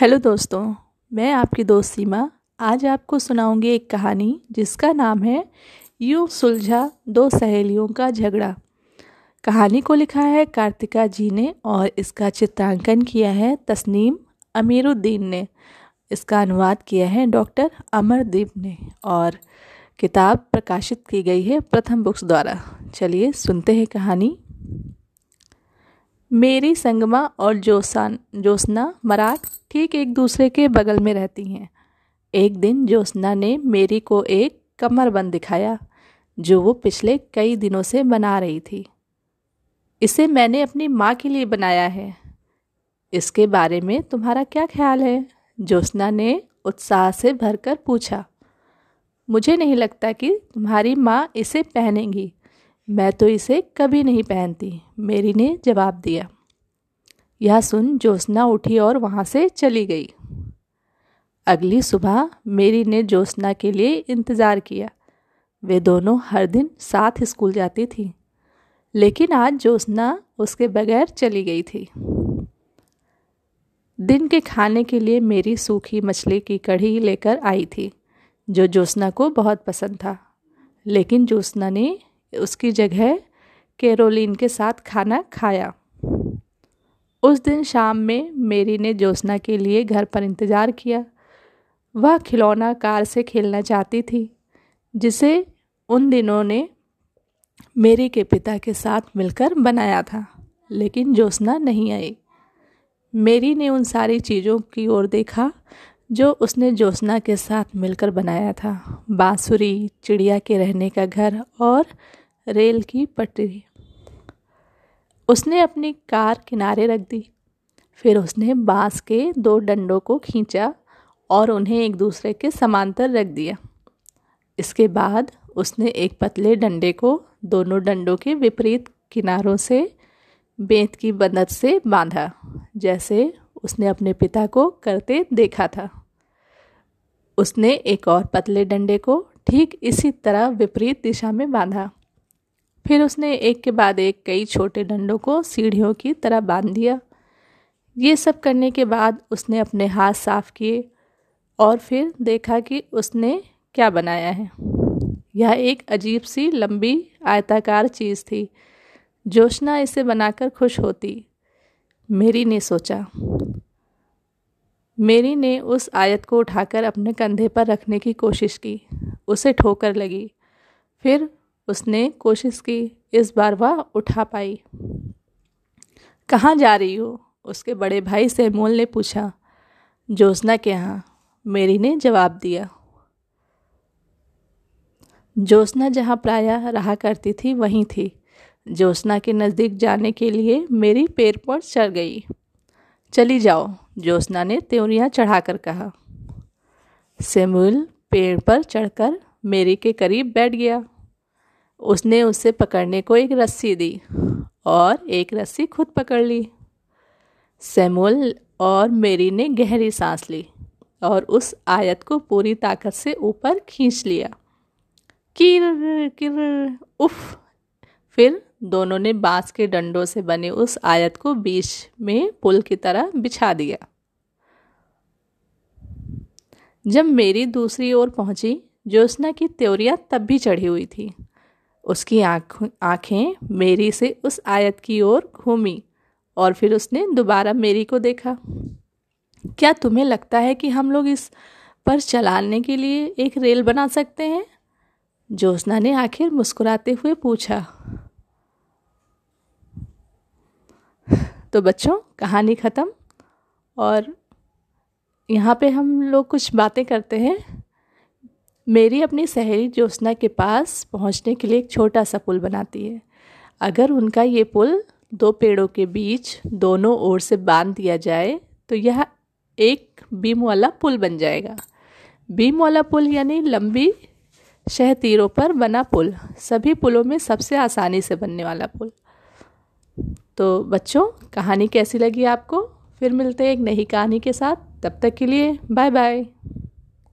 Hello दोस्तों, मैं आपकी दोस्त सीमा। आज आपको सुनाऊँगी एक कहानी जिसका नाम है यूँ सुलझा दो सहेलियों का झगड़ा। कहानी को लिखा है कार्तिका जी ने और इसका चित्रांकन किया है तस्नीम अमीरुद्दीन ने। इसका अनुवाद किया है डॉक्टर अमरदीप ने और किताब प्रकाशित की गई है प्रथम बुक्स द्वारा। चलिए सुनते हैं कहानी। मेरी संगमा और जोसान, जोसना मराठ ठीक एक दूसरे के बगल में रहती हैं। एक दिन जोसना ने मेरी को एक कमरबंद दिखाया, जो वो पिछले कई दिनों से बना रही थी। इसे मैंने अपनी माँ के लिए बनाया है। इसके बारे में तुम्हारा क्या ख्याल है? जोसना ने उत्साह से भरकर पूछा। मुझे नहीं लगता कि तुम्हारी माँ इसे पहनेंगी। मैं तो इसे कभी नहीं पहनती। मेरी ने जवाब दिया। यह सुन ज्योत्ना उठी और वहाँ से चली गई। अगली सुबह मेरी ने ज्योत्ना के लिए इंतज़ार किया। वे दोनों हर दिन साथ स्कूल जाती थी, लेकिन आज ज्योत्ना उसके बगैर चली गई थी। दिन के खाने के लिए मेरी सूखी मछली की कढ़ी लेकर आई थी, जो ज्योत्ना को बहुत पसंद था, लेकिन ज्योत्ना ने उसकी जगह केरोलिन के साथ खाना खाया। उस दिन शाम में मेरी ने ज्योत्ना के लिए घर पर इंतज़ार किया। वह खिलौना कार से खेलना चाहती थी, जिसे उन दिनों ने मेरी के पिता के साथ मिलकर बनाया था, लेकिन ज्योत्ना नहीं आई। मेरी ने उन सारी चीज़ों की ओर देखा, जो उसने ज्योत्ना के साथ मिलकर बनाया था। बांसुरी, चिड़िया के रहने का घर और रेल की पटरी। उसने अपनी कार किनारे रख दी। फिर उसने बाँस के दो डंडों को खींचा और उन्हें एक दूसरे के समांतर रख दिया। इसके बाद उसने एक पतले डंडे को दोनों डंडों के विपरीत किनारों से बेंत की मदद से बांधा, जैसे उसने अपने पिता को करते देखा था। उसने एक और पतले डंडे को ठीक इसी तरह विपरीत दिशा में बांधा। फिर उसने एक के बाद एक कई छोटे डंडों को सीढ़ियों की तरह बाँध दिया। ये सब करने के बाद उसने अपने हाथ साफ़ किए और फिर देखा कि उसने क्या बनाया है। यह एक अजीब सी लंबी आयताकार चीज़ थी। जोशना इसे बनाकर खुश होती। मेरी ने सोचा। मेरी ने उस आयत को उठाकर अपने कंधे पर रखने की कोशिश की। उसे ठोकर लगी। फिर उसने कोशिश की, इस बार वह उठा पाई। कहाँ जा रही हो? उसके बड़े भाई सैमूल ने पूछा। ज्योत्ना के यहाँ। मेरी ने जवाब दिया। ज्योत्ना जहाँ प्रायः रहा करती थी, वहीं थी। ज्योत्ना के नज़दीक जाने के लिए मेरी पैर पर चढ़ गई। चली जाओ ज्योत्ना ने त्योरियाँ चढ़ाकर कहा। सेमुल पेड़ पर चढ़कर मेरी के करीब बैठ गया। उसने उसे पकड़ने को एक रस्सी दी और एक रस्सी खुद पकड़ ली। सैमुअल और मेरी ने गहरी सांस ली और उस आयत को पूरी ताकत से ऊपर खींच लिया। किर किर, उफ। फिर दोनों ने बाँस के डंडों से बने उस आयत को बीच में पुल की तरह बिछा दिया। जब मेरी दूसरी ओर पहुँची ज्योत्ना की त्योरिया तब भी चढ़ी हुई थी। उसकी आँख, आँखें मेरी से उस आयत की ओर घूमी और फिर उसने दोबारा मेरी को देखा। क्या तुम्हें लगता है कि हम लोग इस पर चलाने के लिए एक रेल बना सकते हैं? ज्योत्ना ने आखिर मुस्कुराते हुए पूछा। तो बच्चों, कहानी ख़त्म और यहाँ पे हम लोग कुछ बातें करते हैं। मेरी अपनी सहेली ज्योत्ना के पास पहुँचने के लिए एक छोटा सा पुल बनाती है। अगर उनका ये पुल दो पेड़ों के बीच दोनों ओर से बाँध दिया जाए तो यह एक बीम वाला पुल बन जाएगा। बीम वाला पुल यानी लंबी शह तीरों पर बना पुल। सभी पुलों में सबसे आसानी से बनने वाला पुल। तो बच्चों, कहानी कैसी लगी आपको? फिर मिलते हैं एक नई कहानी के साथ। तब तक के लिए बाय बाय